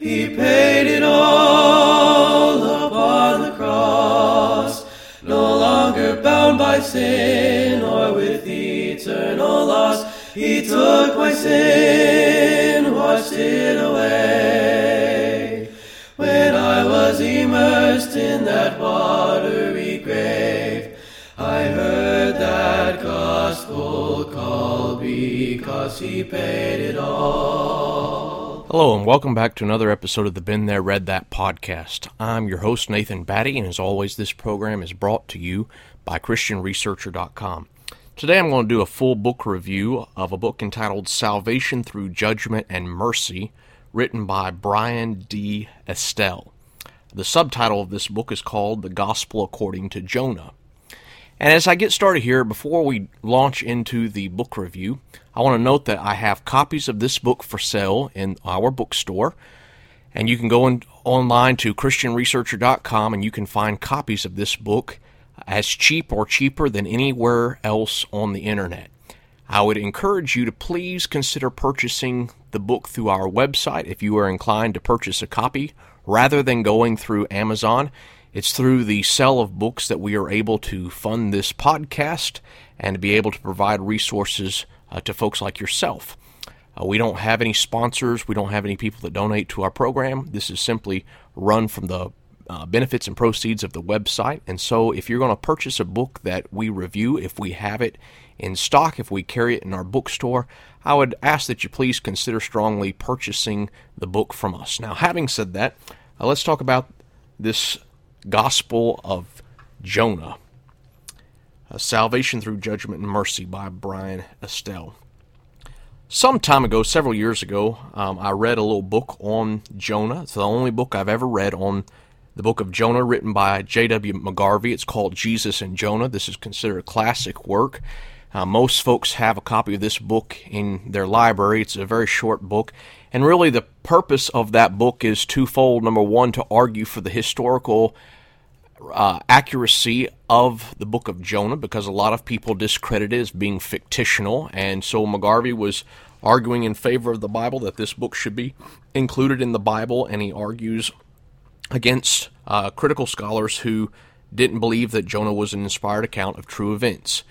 He paid it all upon the cross, no longer bound by sin or with eternal loss. He took my sin, washed it away. When I was immersed in that watery grave, I heard that gospel call because he paid it all. Hello, and welcome back to another episode of the Been There, Read That podcast. I'm your host, Nathan Batty, and as always, this program is brought to you by ChristianResearcher.com. Today I'm going to do a full book review of a book entitled Salvation Through Judgment and Mercy, written by Bryan D. Estelle. The subtitle of this book is called The Gospel According to Jonah. And as I get started here, before we launch into the book review, I want to note that I have copies of this book for sale in our bookstore. And you can go in, online to ChristianResearcher.com and you can find copies of this book as cheap or cheaper than anywhere else on the internet. I would encourage you to please consider purchasing the book through our website if you are inclined to purchase a copy rather than going through Amazon. It's through the sale of books that we are able to fund this podcast and be able to provide resources uh, to folks like yourself. Uh, we don't have any sponsors, we don't have any people that donate to our program. This is simply run from the uh, benefits and proceeds of the website. And so, if you're going to purchase a book that we review, if we have it in stock, if we carry it in our bookstore, I would ask that you please consider strongly purchasing the book from us. Now, having said that, uh, let's talk about this Gospel of Jonah. Salvation Through Judgment and Mercy by Bryan Estelle. Some time ago, several years ago, um, I read a little book on Jonah. It's the only book I've ever read on the book of Jonah, written by J.W. McGarvey. It's called Jesus and Jonah. This is considered a classic work. Uh, most folks have a copy of this book in their library. It's a very short book. And really, the purpose of that book is twofold. Number one, to argue for the historical uh, accuracy of the book of Jonah, because a lot of people discredit it as being fictional. And so McGarvey was arguing in favor of the Bible that this book should be included in the Bible, and he argues against uh, critical scholars who didn't believe that Jonah was an inspired account of true events.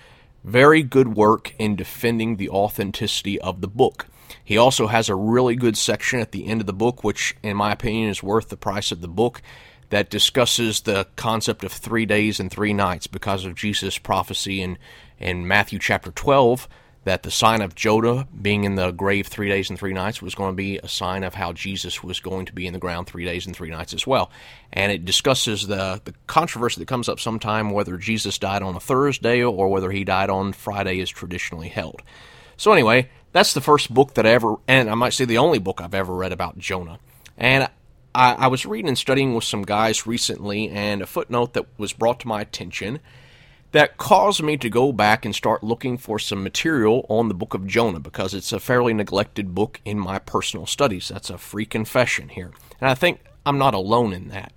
Very good work in defending the authenticity of the book. He also has a really good section at the end of the book, which, in my opinion, is worth the price of the book, that discusses the concept of three days and three nights because of Jesus' prophecy in, in Matthew chapter 12 that the sign of Jonah being in the grave three days and three nights was going to be a sign of how Jesus was going to be in the ground three days and three nights as well. And it discusses the, the controversy that comes up sometime whether Jesus died on a Thursday or whether he died on Friday as traditionally held. So, anyway, that's the first book that I ever, and I might say the only book I've ever read about Jonah. And I, I was reading and studying with some guys recently, and a footnote that was brought to my attention that caused me to go back and start looking for some material on the book of Jonah because it's a fairly neglected book in my personal studies. That's a free confession here. And I think I'm not alone in that.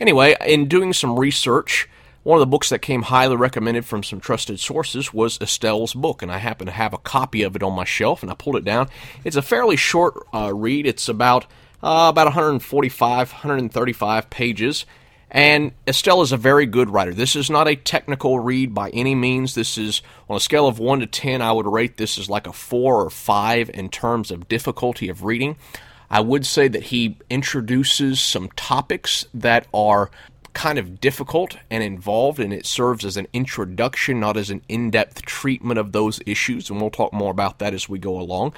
Anyway, in doing some research, one of the books that came highly recommended from some trusted sources was Estelle's book, and I happen to have a copy of it on my shelf, and I pulled it down. It's a fairly short uh, read. It's about uh, about 145, 135 pages, and Estelle is a very good writer. This is not a technical read by any means. This is, on a scale of 1 to 10, I would rate this as like a 4 or 5 in terms of difficulty of reading. I would say that he introduces some topics that are kind of difficult and involved, and it serves as an introduction, not as an in depth treatment of those issues. And we'll talk more about that as we go along.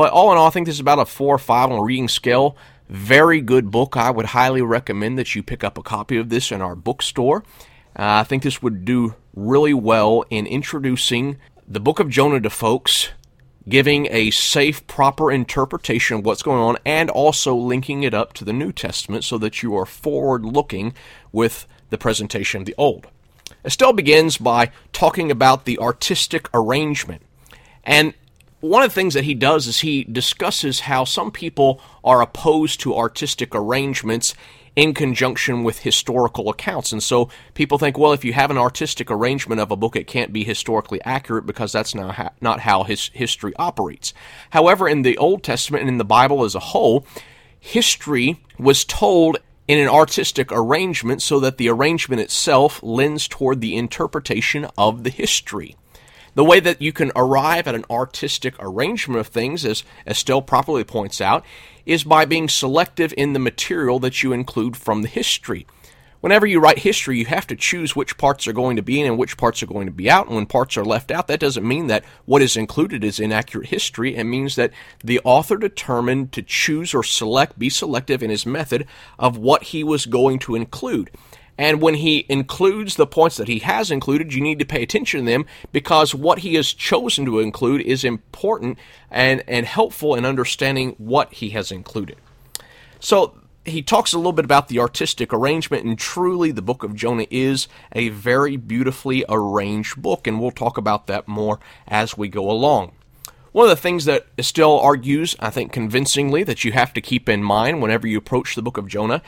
But all in all, I think this is about a 4 or 5 on a reading scale. Very good book. I would highly recommend that you pick up a copy of this in our bookstore. Uh, I think this would do really well in introducing the book of Jonah to folks, giving a safe, proper interpretation of what's going on, and also linking it up to the New Testament so that you are forward looking with the presentation of the Old. Estelle begins by talking about the artistic arrangement. And one of the things that he does is he discusses how some people are opposed to artistic arrangements in conjunction with historical accounts. And so people think, well, if you have an artistic arrangement of a book, it can't be historically accurate because that's not how, not how his history operates. However, in the Old Testament and in the Bible as a whole, history was told in an artistic arrangement so that the arrangement itself lends toward the interpretation of the history. The way that you can arrive at an artistic arrangement of things, as Estelle properly points out, is by being selective in the material that you include from the history. Whenever you write history, you have to choose which parts are going to be in and which parts are going to be out. And when parts are left out, that doesn't mean that what is included is inaccurate history. It means that the author determined to choose or select, be selective in his method of what he was going to include. And when he includes the points that he has included, you need to pay attention to them because what he has chosen to include is important and, and helpful in understanding what he has included. So he talks a little bit about the artistic arrangement, and truly, the book of Jonah is a very beautifully arranged book, and we'll talk about that more as we go along. One of the things that Estelle argues, I think convincingly, that you have to keep in mind whenever you approach the book of Jonah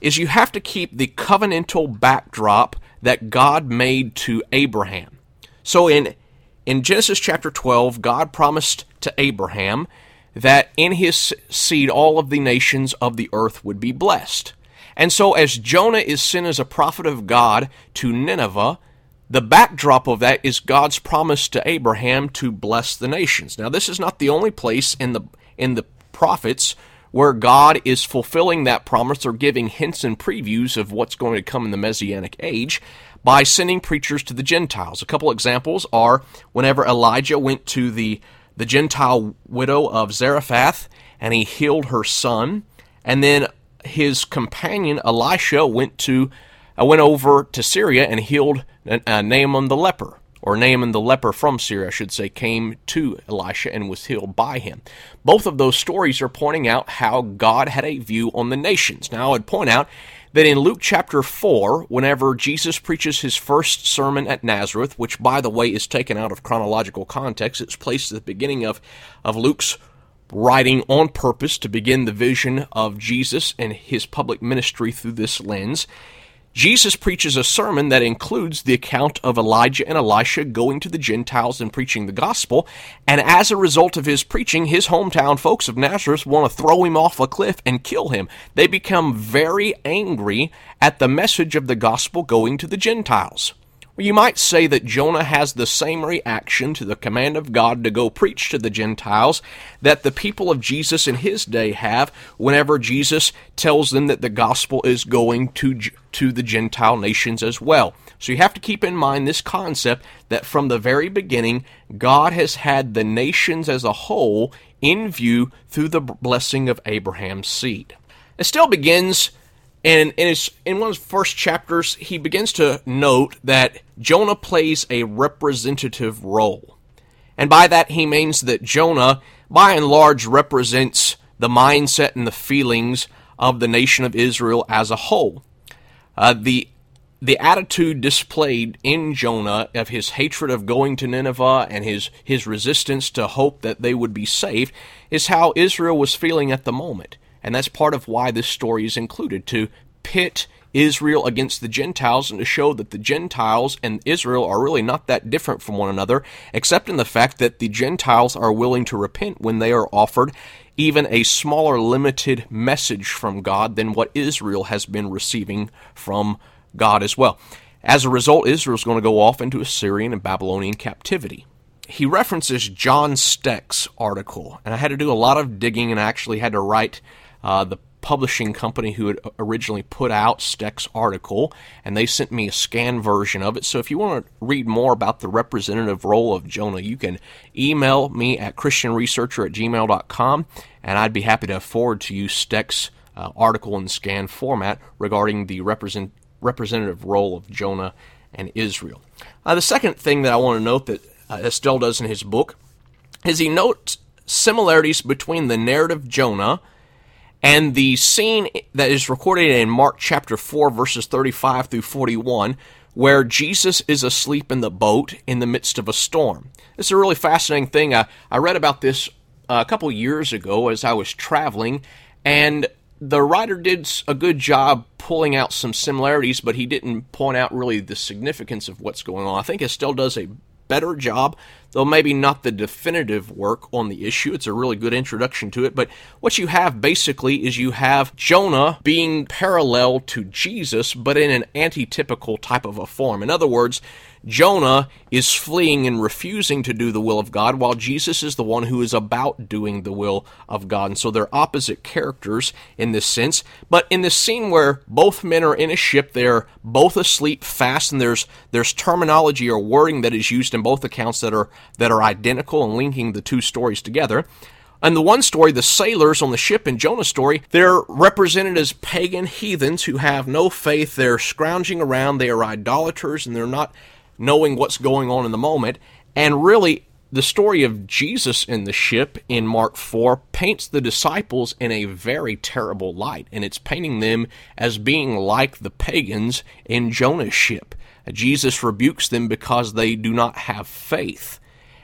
is you have to keep the covenantal backdrop that God made to Abraham. So in in Genesis chapter 12, God promised to Abraham that in his seed all of the nations of the earth would be blessed. And so as Jonah is sent as a prophet of God to Nineveh, the backdrop of that is God's promise to Abraham to bless the nations. Now this is not the only place in the in the prophets where God is fulfilling that promise or giving hints and previews of what's going to come in the Messianic age by sending preachers to the Gentiles. A couple examples are whenever Elijah went to the, the Gentile widow of Zarephath and he healed her son, and then his companion Elisha went to uh, went over to Syria and healed uh, Naaman the leper or Naaman the leper from Syria, I should say, came to Elisha and was healed by him. Both of those stories are pointing out how God had a view on the nations. Now, I would point out that in Luke chapter 4, whenever Jesus preaches his first sermon at Nazareth, which, by the way, is taken out of chronological context, it's placed at the beginning of, of Luke's writing on purpose to begin the vision of Jesus and his public ministry through this lens. Jesus preaches a sermon that includes the account of Elijah and Elisha going to the Gentiles and preaching the gospel, and as a result of his preaching, his hometown folks of Nazareth want to throw him off a cliff and kill him. They become very angry at the message of the gospel going to the Gentiles. You might say that Jonah has the same reaction to the command of God to go preach to the Gentiles that the people of Jesus in his day have whenever Jesus tells them that the gospel is going to, to the Gentile nations as well. So you have to keep in mind this concept that from the very beginning, God has had the nations as a whole in view through the blessing of Abraham's seed. Estelle begins and in, his, in one of his first chapters, he begins to note that Jonah plays a representative role. And by that, he means that Jonah, by and large, represents the mindset and the feelings of the nation of Israel as a whole. Uh, the the attitude displayed in Jonah of his hatred of going to Nineveh and his, his resistance to hope that they would be saved is how Israel was feeling at the moment. And that's part of why this story is included to pit Israel against the Gentiles and to show that the Gentiles and Israel are really not that different from one another, except in the fact that the Gentiles are willing to repent when they are offered even a smaller, limited message from God than what Israel has been receiving from God as well. As a result, Israel is going to go off into Assyrian and Babylonian captivity he references John Steck's article, and I had to do a lot of digging and I actually had to write uh, the publishing company who had originally put out Steck's article, and they sent me a scan version of it. So if you want to read more about the representative role of Jonah, you can email me at christianresearcher at gmail.com, and I'd be happy to forward to you Steck's uh, article in scan format regarding the represent, representative role of Jonah and Israel. Uh, the second thing that I want to note that uh, Estelle does in his book is he notes similarities between the narrative Jonah and the scene that is recorded in Mark chapter 4, verses 35 through 41, where Jesus is asleep in the boat in the midst of a storm. It's a really fascinating thing. I, I read about this uh, a couple years ago as I was traveling, and the writer did a good job pulling out some similarities, but he didn't point out really the significance of what's going on. I think Estelle does a better job though maybe not the definitive work on the issue. It's a really good introduction to it. But what you have basically is you have Jonah being parallel to Jesus, but in an antitypical type of a form. In other words, Jonah is fleeing and refusing to do the will of God, while Jesus is the one who is about doing the will of God. And so they're opposite characters in this sense. But in this scene where both men are in a ship, they're both asleep fast, and there's there's terminology or wording that is used in both accounts that are that are identical and linking the two stories together. And the one story, the sailors on the ship in Jonah's story, they're represented as pagan heathens who have no faith. They're scrounging around. They are idolaters, and they're not knowing what's going on in the moment. And really, the story of Jesus in the ship in Mark 4 paints the disciples in a very terrible light, and it's painting them as being like the pagans in Jonah's ship. Jesus rebukes them because they do not have faith.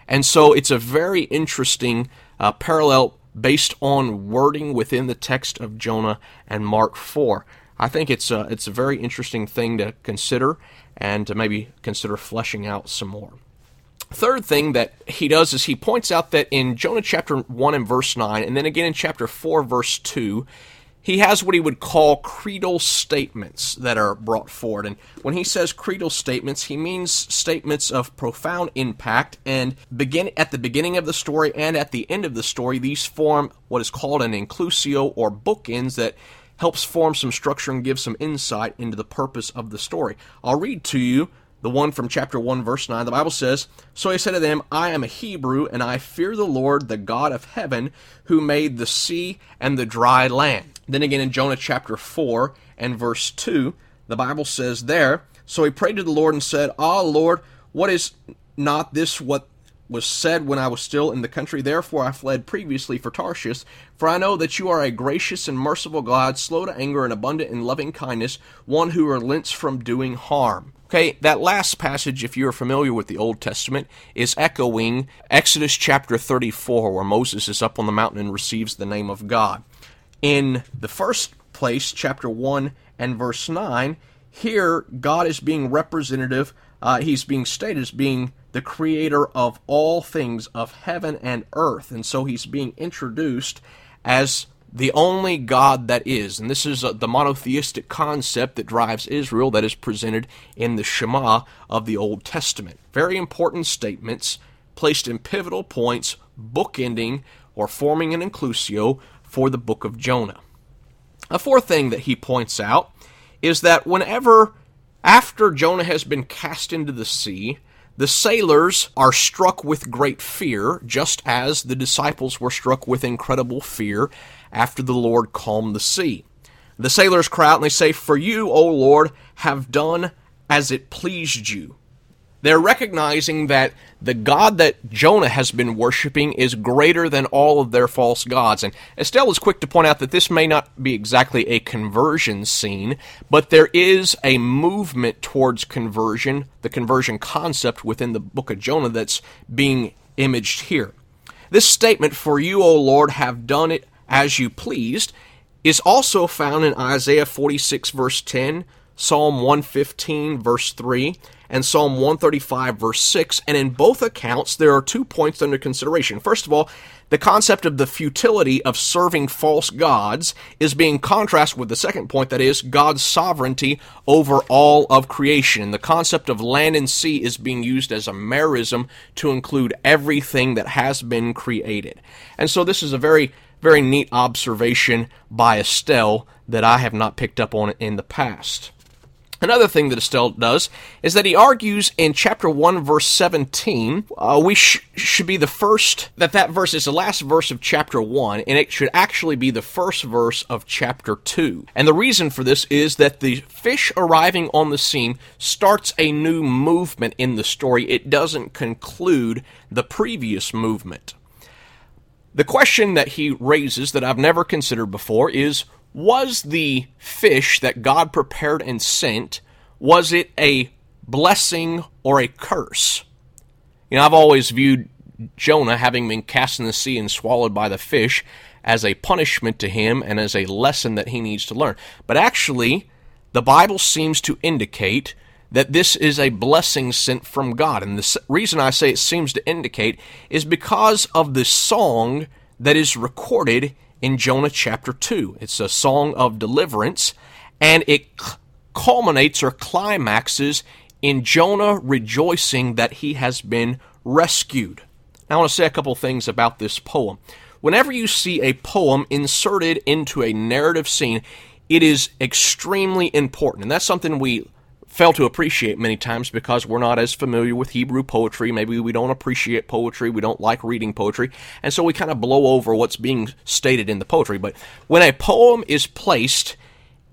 And so it's a very interesting uh, parallel based on wording within the text of Jonah and Mark 4. I think it's a, it's a very interesting thing to consider and to maybe consider fleshing out some more. Third thing that he does is he points out that in Jonah chapter 1 and verse 9, and then again in chapter 4, verse 2, he has what he would call creedal statements that are brought forward. And when he says creedal statements, he means statements of profound impact. And begin at the beginning of the story and at the end of the story, these form what is called an inclusio or bookends that helps form some structure and give some insight into the purpose of the story. I'll read to you the one from chapter 1, verse 9. The Bible says, So he said to them, I am a Hebrew, and I fear the Lord, the God of heaven, who made the sea and the dry land. Then again in Jonah chapter 4 and verse 2, the Bible says there, So he prayed to the Lord and said, Ah, Lord, what is not this what was said when I was still in the country. Therefore I fled previously for Tarshish. For I know that you are a gracious and merciful God, slow to anger and abundant in loving kindness, one who relents from doing harm. Okay, that last passage, if you're familiar with the Old Testament, is echoing Exodus chapter 34, where Moses is up on the mountain and receives the name of God. In the first place, chapter 1 and verse 9, here God is being representative, uh, he's being stated as being the creator of all things of heaven and earth. And so he's being introduced as the only God that is. And this is uh, the monotheistic concept that drives Israel that is presented in the Shema of the Old Testament. Very important statements placed in pivotal points, bookending or forming an inclusio for the book of Jonah. A fourth thing that he points out is that whenever, after Jonah has been cast into the sea, the sailors are struck with great fear, just as the disciples were struck with incredible fear after the Lord calmed the sea. The sailors cry out and they say, For you, O Lord, have done as it pleased you. They're recognizing that the God that Jonah has been worshiping is greater than all of their false gods. And Estelle is quick to point out that this may not be exactly a conversion scene, but there is a movement towards conversion, the conversion concept within the book of Jonah that's being imaged here. This statement, For you, O Lord, have done it as you pleased, is also found in Isaiah 46, verse 10, Psalm 115, verse 3, and Psalm 135, verse 6. And in both accounts, there are two points under consideration. First of all, the concept of the futility of serving false gods is being contrasted with the second point, that is, God's sovereignty over all of creation. The concept of land and sea is being used as a merism to include everything that has been created. And so this is a very, very neat observation by Estelle that I have not picked up on in the past. Another thing that Estelle does is that he argues in chapter 1, verse 17, uh, we sh- should be the first, that that verse is the last verse of chapter 1, and it should actually be the first verse of chapter 2. And the reason for this is that the fish arriving on the scene starts a new movement in the story, it doesn't conclude the previous movement. The question that he raises that I've never considered before is was the fish that God prepared and sent, was it a blessing or a curse? You know, I've always viewed Jonah having been cast in the sea and swallowed by the fish as a punishment to him and as a lesson that he needs to learn. But actually, the Bible seems to indicate that this is a blessing sent from God. And the reason I say it seems to indicate is because of the song that is recorded in Jonah chapter 2. It's a song of deliverance, and it culminates or climaxes in Jonah rejoicing that he has been rescued. Now, I want to say a couple things about this poem. Whenever you see a poem inserted into a narrative scene, it is extremely important. And that's something we fail to appreciate many times because we're not as familiar with Hebrew poetry. Maybe we don't appreciate poetry. We don't like reading poetry. And so we kind of blow over what's being stated in the poetry. But when a poem is placed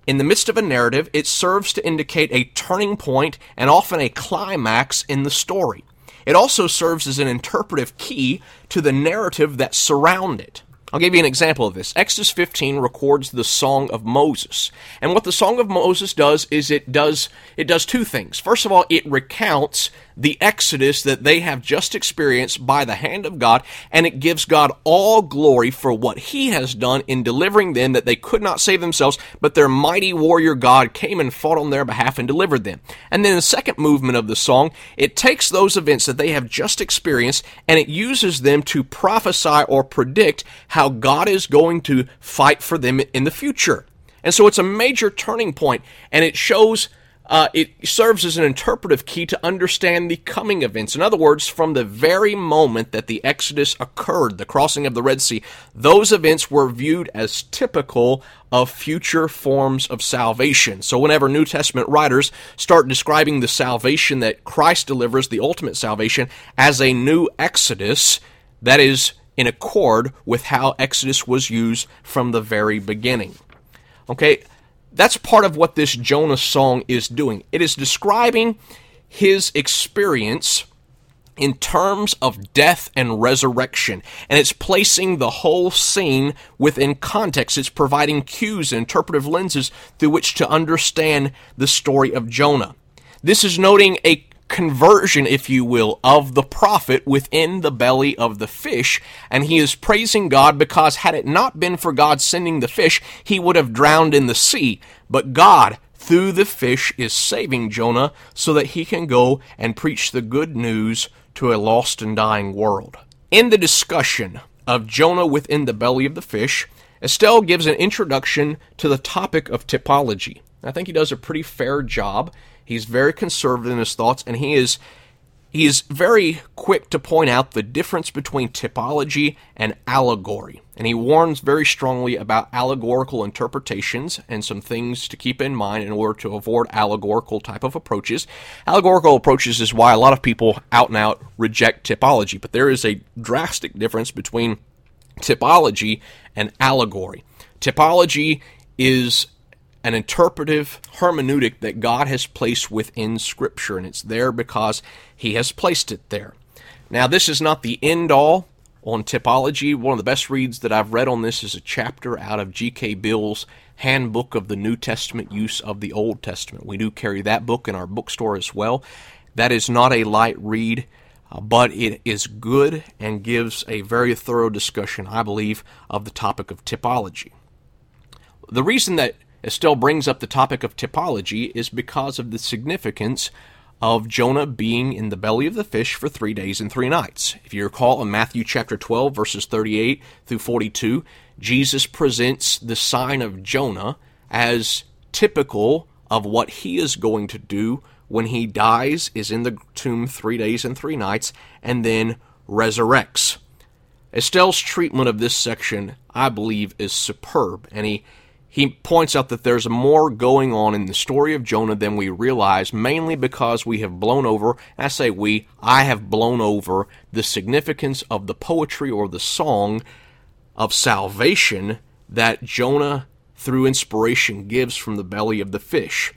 in the midst of a narrative, it serves to indicate a turning point and often a climax in the story. It also serves as an interpretive key to the narrative that surround it. I'll give you an example of this. Exodus 15 records the Song of Moses. And what the Song of Moses does is it does it does two things. First of all, it recounts the exodus that they have just experienced by the hand of God, and it gives God all glory for what he has done in delivering them that they could not save themselves, but their mighty warrior God came and fought on their behalf and delivered them. And then the second movement of the song, it takes those events that they have just experienced and it uses them to prophesy or predict how God is going to fight for them in the future. And so it's a major turning point, and it shows, uh, it serves as an interpretive key to understand the coming events. In other words, from the very moment that the Exodus occurred, the crossing of the Red Sea, those events were viewed as typical of future forms of salvation. So whenever New Testament writers start describing the salvation that Christ delivers, the ultimate salvation, as a new Exodus, that is in accord with how Exodus was used from the very beginning. Okay, that's part of what this Jonah song is doing. It is describing his experience in terms of death and resurrection. And it's placing the whole scene within context. It's providing cues and interpretive lenses through which to understand the story of Jonah. This is noting a conversion, if you will, of the prophet within the belly of the fish. And he is praising God because had it not been for God sending the fish, he would have drowned in the sea. But God, through the fish, is saving Jonah so that he can go and preach the good news to a lost and dying world. In the discussion of Jonah within the belly of the fish, Estelle gives an introduction to the topic of typology. I think he does a pretty fair job He's very conservative in his thoughts, and he is he is very quick to point out the difference between typology and allegory. And he warns very strongly about allegorical interpretations and some things to keep in mind in order to avoid allegorical type of approaches. Allegorical approaches is why a lot of people out and out reject typology, but there is a drastic difference between typology and allegory. Typology is an interpretive hermeneutic that God has placed within Scripture, and it's there because He has placed it there. Now, this is not the end all on typology. One of the best reads that I've read on this is a chapter out of G.K. Beale's Handbook of the New Testament Use of the Old Testament. We do carry that book in our bookstore as well. That is not a light read, uh, but it is good and gives a very thorough discussion, I believe, of the topic of typology. The reason that Estelle brings up the topic of typology is because of the significance of Jonah being in the belly of the fish for three days and three nights. If you recall in Matthew chapter 12, verses 38 through 42, Jesus presents the sign of Jonah as typical of what he is going to do when he dies, is in the tomb three days and three nights, and then resurrects. Estelle's treatment of this section, I believe, is superb, and he he points out that there's more going on in the story of Jonah than we realize, mainly because we have blown over, I say we, I have blown over the significance of the poetry or the song of salvation that Jonah, through inspiration, gives from the belly of the fish.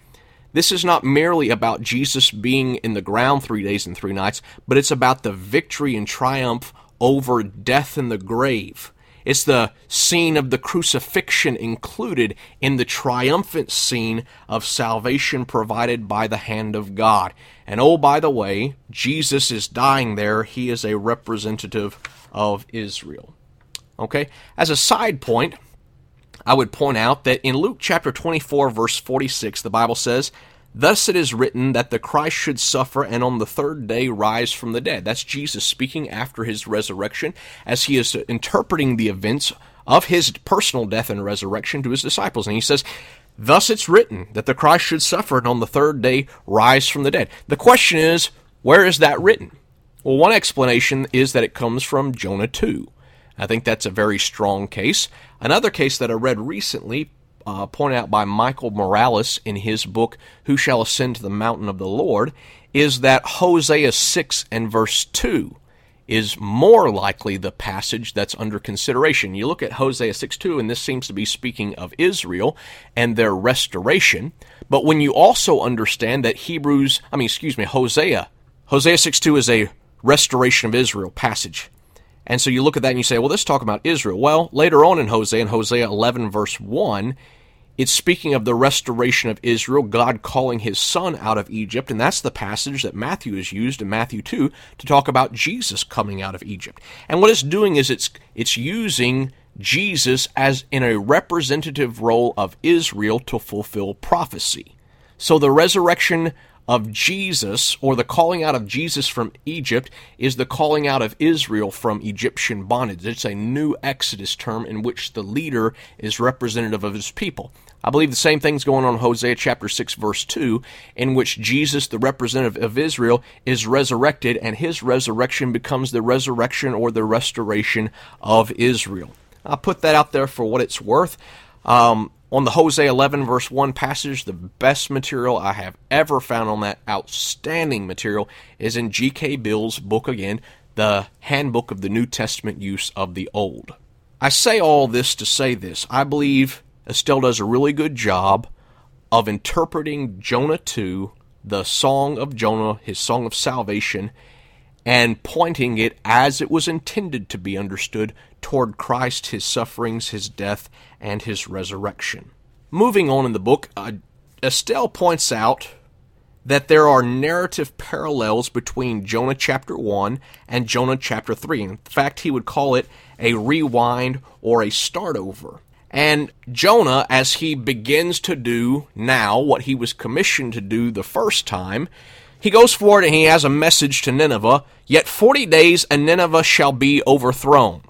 This is not merely about Jesus being in the ground three days and three nights, but it's about the victory and triumph over death and the grave. It's the scene of the crucifixion included in the triumphant scene of salvation provided by the hand of God. And oh, by the way, Jesus is dying there. He is a representative of Israel. Okay? As a side point, I would point out that in Luke chapter 24, verse 46, the Bible says, Thus it is written that the Christ should suffer and on the third day rise from the dead. That's Jesus speaking after his resurrection as he is interpreting the events of his personal death and resurrection to his disciples. And he says, Thus it's written that the Christ should suffer and on the third day rise from the dead. The question is, where is that written? Well, one explanation is that it comes from Jonah 2. I think that's a very strong case. Another case that I read recently uh, pointed out by Michael Morales in his book, Who Shall Ascend to the Mountain of the Lord, is that Hosea 6 and verse 2 is more likely the passage that's under consideration. You look at Hosea 6 2, and this seems to be speaking of Israel and their restoration. But when you also understand that Hebrews, I mean, excuse me, Hosea, Hosea 6 2 is a restoration of Israel passage. And so you look at that and you say, well, this talk about Israel. Well, later on in Hosea, in Hosea 11, verse 1, it's speaking of the restoration of Israel, God calling his son out of Egypt, and that's the passage that Matthew has used in Matthew 2 to talk about Jesus coming out of Egypt. And what it's doing is it's it's using Jesus as in a representative role of Israel to fulfill prophecy. So the resurrection of Jesus, or the calling out of Jesus from Egypt, is the calling out of Israel from Egyptian bondage. It's a new Exodus term in which the leader is representative of his people. I believe the same thing's going on in Hosea chapter 6, verse 2, in which Jesus, the representative of Israel, is resurrected, and his resurrection becomes the resurrection or the restoration of Israel. I'll put that out there for what it's worth. Um, on the Hosea 11, verse 1 passage, the best material I have ever found on that outstanding material is in G.K. Beale's book again, The Handbook of the New Testament Use of the Old. I say all this to say this. I believe Estelle does a really good job of interpreting Jonah 2, the Song of Jonah, his song of salvation, and pointing it as it was intended to be understood toward Christ, his sufferings, his death, and his resurrection. Moving on in the book, uh, Estelle points out that there are narrative parallels between Jonah chapter 1 and Jonah chapter 3. In fact, he would call it a rewind or a start over. And Jonah, as he begins to do now what he was commissioned to do the first time, he goes forward and he has a message to Nineveh Yet 40 days and Nineveh shall be overthrown.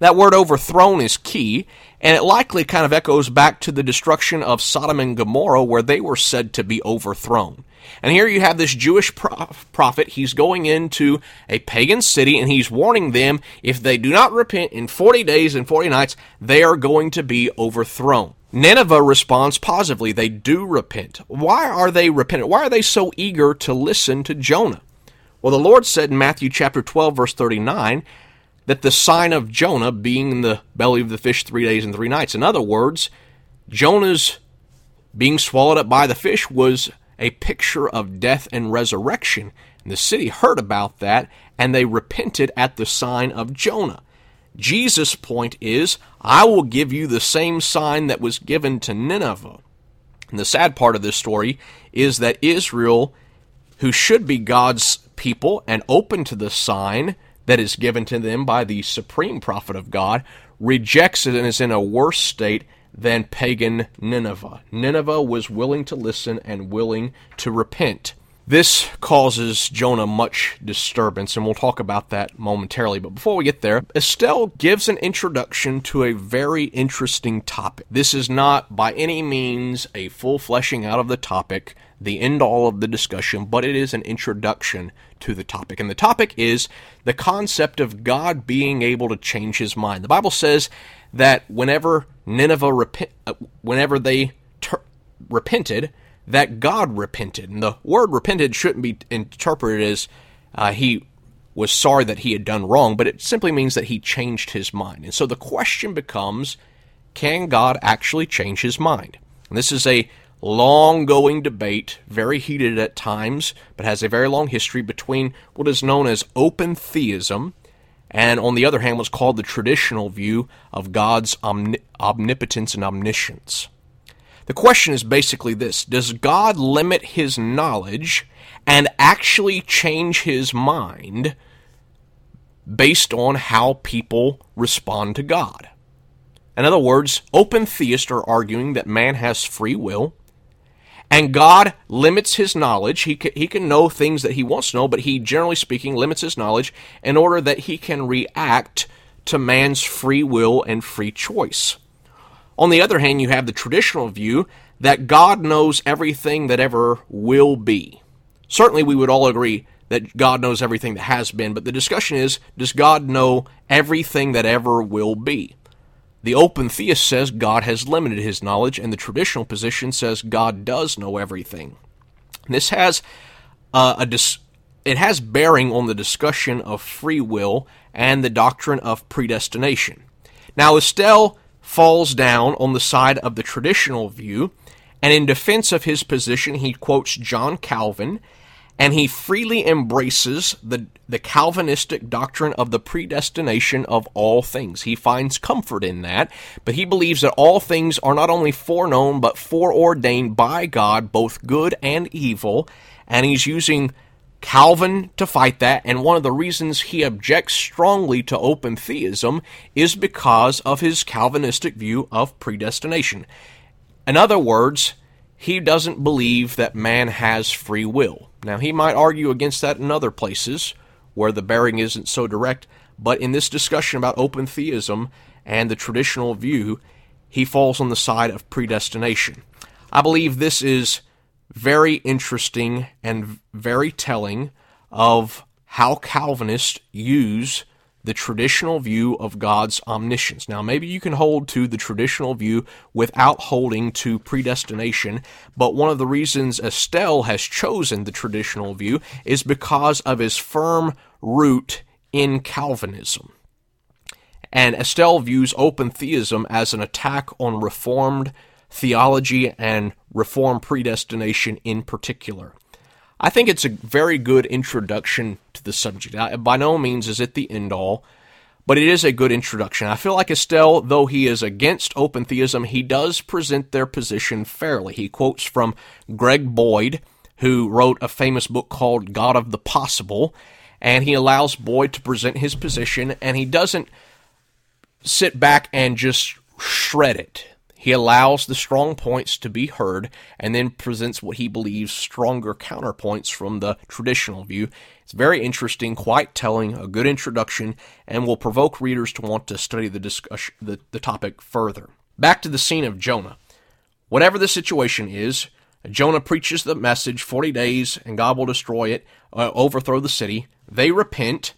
That word overthrown is key, and it likely kind of echoes back to the destruction of Sodom and Gomorrah, where they were said to be overthrown. And here you have this Jewish prophet. He's going into a pagan city and he's warning them if they do not repent in 40 days and 40 nights, they are going to be overthrown. Nineveh responds positively. They do repent. Why are they repentant? Why are they so eager to listen to Jonah? Well, the Lord said in Matthew chapter 12, verse 39, that the sign of Jonah being in the belly of the fish three days and three nights. In other words, Jonah's being swallowed up by the fish was a picture of death and resurrection. And the city heard about that and they repented at the sign of Jonah. Jesus' point is, I will give you the same sign that was given to Nineveh. And the sad part of this story is that Israel, who should be God's people and open to the sign, that is given to them by the supreme prophet of God rejects it and is in a worse state than pagan Nineveh. Nineveh was willing to listen and willing to repent. This causes Jonah much disturbance, and we'll talk about that momentarily. But before we get there, Estelle gives an introduction to a very interesting topic. This is not by any means a full fleshing out of the topic, the end all of the discussion, but it is an introduction to the topic. And the topic is the concept of God being able to change his mind. The Bible says that whenever Nineveh, repent, uh, whenever they ter- repented, that God repented. And the word repented shouldn't be interpreted as uh, he was sorry that he had done wrong, but it simply means that he changed his mind. And so the question becomes can God actually change his mind? And this is a long going debate, very heated at times, but has a very long history between what is known as open theism and, on the other hand, what's called the traditional view of God's omnipotence and omniscience. The question is basically this Does God limit his knowledge and actually change his mind based on how people respond to God? In other words, open theists are arguing that man has free will And God limits his knowledge. He can, he can know things that he wants to know, but he, generally speaking, limits his knowledge in order that he can react to man's free will and free choice. On the other hand, you have the traditional view that God knows everything that ever will be. Certainly, we would all agree that God knows everything that has been, but the discussion is does God know everything that ever will be? The open theist says God has limited his knowledge, and the traditional position says God does know everything. This has uh, a dis- it has bearing on the discussion of free will and the doctrine of predestination. Now, Estelle falls down on the side of the traditional view, and in defense of his position, he quotes John Calvin and he freely embraces the, the Calvinistic doctrine of the predestination of all things. He finds comfort in that, but he believes that all things are not only foreknown, but foreordained by God, both good and evil, and he's using Calvin to fight that, and one of the reasons he objects strongly to open theism is because of his Calvinistic view of predestination. In other words, he doesn't believe that man has free will. Now, he might argue against that in other places where the bearing isn't so direct, but in this discussion about open theism and the traditional view, he falls on the side of predestination. I believe this is very interesting and very telling of how Calvinists use the traditional view of God's omniscience. Now, maybe you can hold to the traditional view without holding to predestination, but one of the reasons Estelle has chosen the traditional view is because of his firm root in Calvinism. And Estelle views open theism as an attack on Reformed theology and Reformed predestination in particular. I think it's a very good introduction to the subject. by no means is it the end all, but it is a good introduction. I feel like Estelle, though he is against open theism, he does present their position fairly. He quotes from Greg Boyd, who wrote a famous book called God of the Possible, and he allows Boyd to present his position, and he doesn't sit back and just shred it. He allows the strong points to be heard and then presents what he believes stronger counterpoints from the traditional view. It's very interesting, quite telling, a good introduction, and will provoke readers to want to study the, discussion, the, the topic further. Back to the scene of Jonah. Whatever the situation is, Jonah preaches the message 40 days and God will destroy it, uh, overthrow the city. They repent,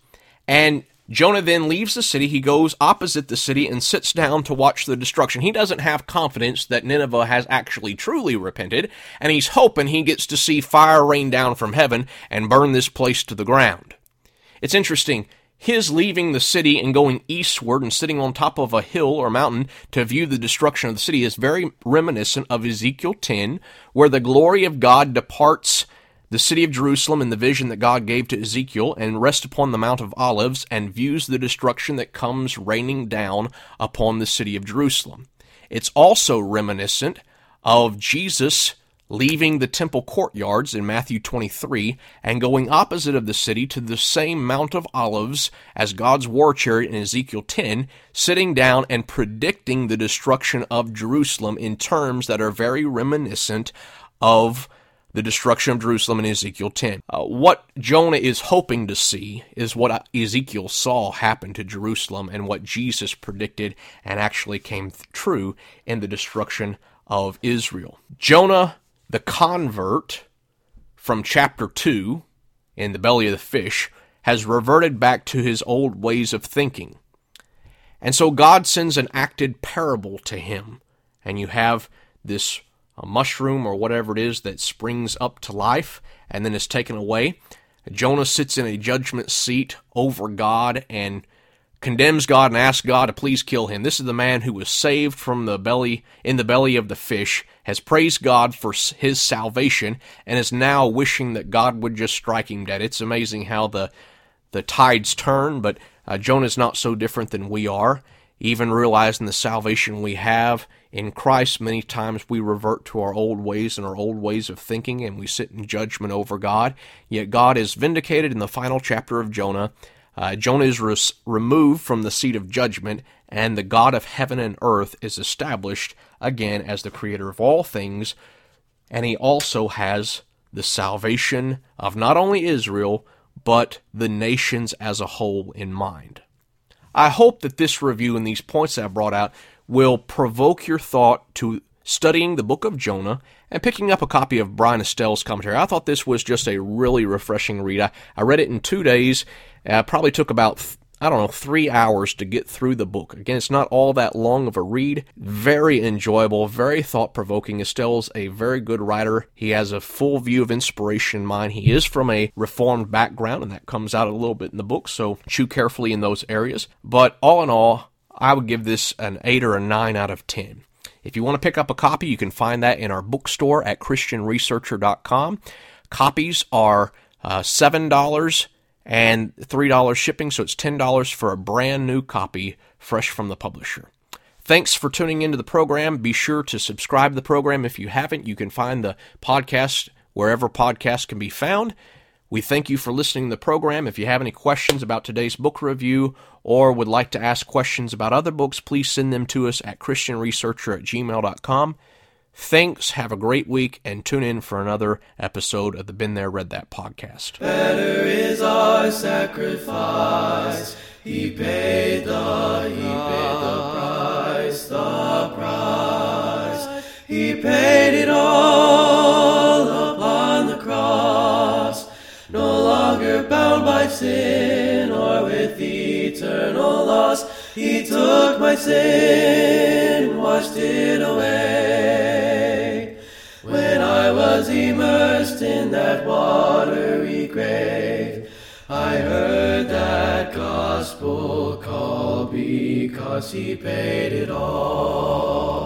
and Jonah then leaves the city. He goes opposite the city and sits down to watch the destruction. He doesn't have confidence that Nineveh has actually truly repented, and he's hoping he gets to see fire rain down from heaven and burn this place to the ground. It's interesting. His leaving the city and going eastward and sitting on top of a hill or mountain to view the destruction of the city is very reminiscent of Ezekiel 10, where the glory of God departs the city of Jerusalem in the vision that God gave to Ezekiel and rests upon the Mount of Olives and views the destruction that comes raining down upon the city of Jerusalem. It's also reminiscent of Jesus leaving the temple courtyards in Matthew 23 and going opposite of the city to the same Mount of Olives as God's war chariot in Ezekiel 10, sitting down and predicting the destruction of Jerusalem in terms that are very reminiscent of the destruction of Jerusalem in Ezekiel 10. Uh, what Jonah is hoping to see is what Ezekiel saw happen to Jerusalem and what Jesus predicted and actually came true in the destruction of Israel. Jonah, the convert from chapter 2 in the belly of the fish, has reverted back to his old ways of thinking. And so God sends an acted parable to him, and you have this a mushroom or whatever it is that springs up to life and then is taken away. Jonah sits in a judgment seat over God and condemns God and asks God to please kill him. This is the man who was saved from the belly in the belly of the fish, has praised God for his salvation and is now wishing that God would just strike him dead. It's amazing how the the tides turn, but uh, Jonah's not so different than we are. Even realizing the salvation we have in Christ, many times we revert to our old ways and our old ways of thinking, and we sit in judgment over God. Yet God is vindicated in the final chapter of Jonah. Uh, Jonah is res- removed from the seat of judgment, and the God of heaven and earth is established again as the creator of all things, and he also has the salvation of not only Israel, but the nations as a whole in mind. I hope that this review and these points I brought out will provoke your thought to studying the book of Jonah and picking up a copy of Bryan Estelle's commentary. I thought this was just a really refreshing read. I, I read it in two days. Uh, I probably took about I don't know, three hours to get through the book. Again, it's not all that long of a read. Very enjoyable, very thought provoking. Estelle's a very good writer. He has a full view of inspiration in mind. He is from a reformed background, and that comes out a little bit in the book, so chew carefully in those areas. But all in all, I would give this an 8 or a 9 out of 10. If you want to pick up a copy, you can find that in our bookstore at ChristianResearcher.com. Copies are uh, $7 and $3 shipping, so it's $10 for a brand new copy fresh from the publisher. Thanks for tuning into the program. Be sure to subscribe to the program if you haven't. You can find the podcast wherever podcasts can be found. We thank you for listening to the program. If you have any questions about today's book review or would like to ask questions about other books, please send them to us at ChristianResearcher at gmail.com. Thanks, have a great week, and tune in for another episode of the Been There, Read That podcast. Better is our sacrifice. He paid the, he paid the price, the price. He paid it all sin or with eternal loss. He took my sin, washed it away. When I was immersed in that watery grave, I heard that gospel call because he paid it all.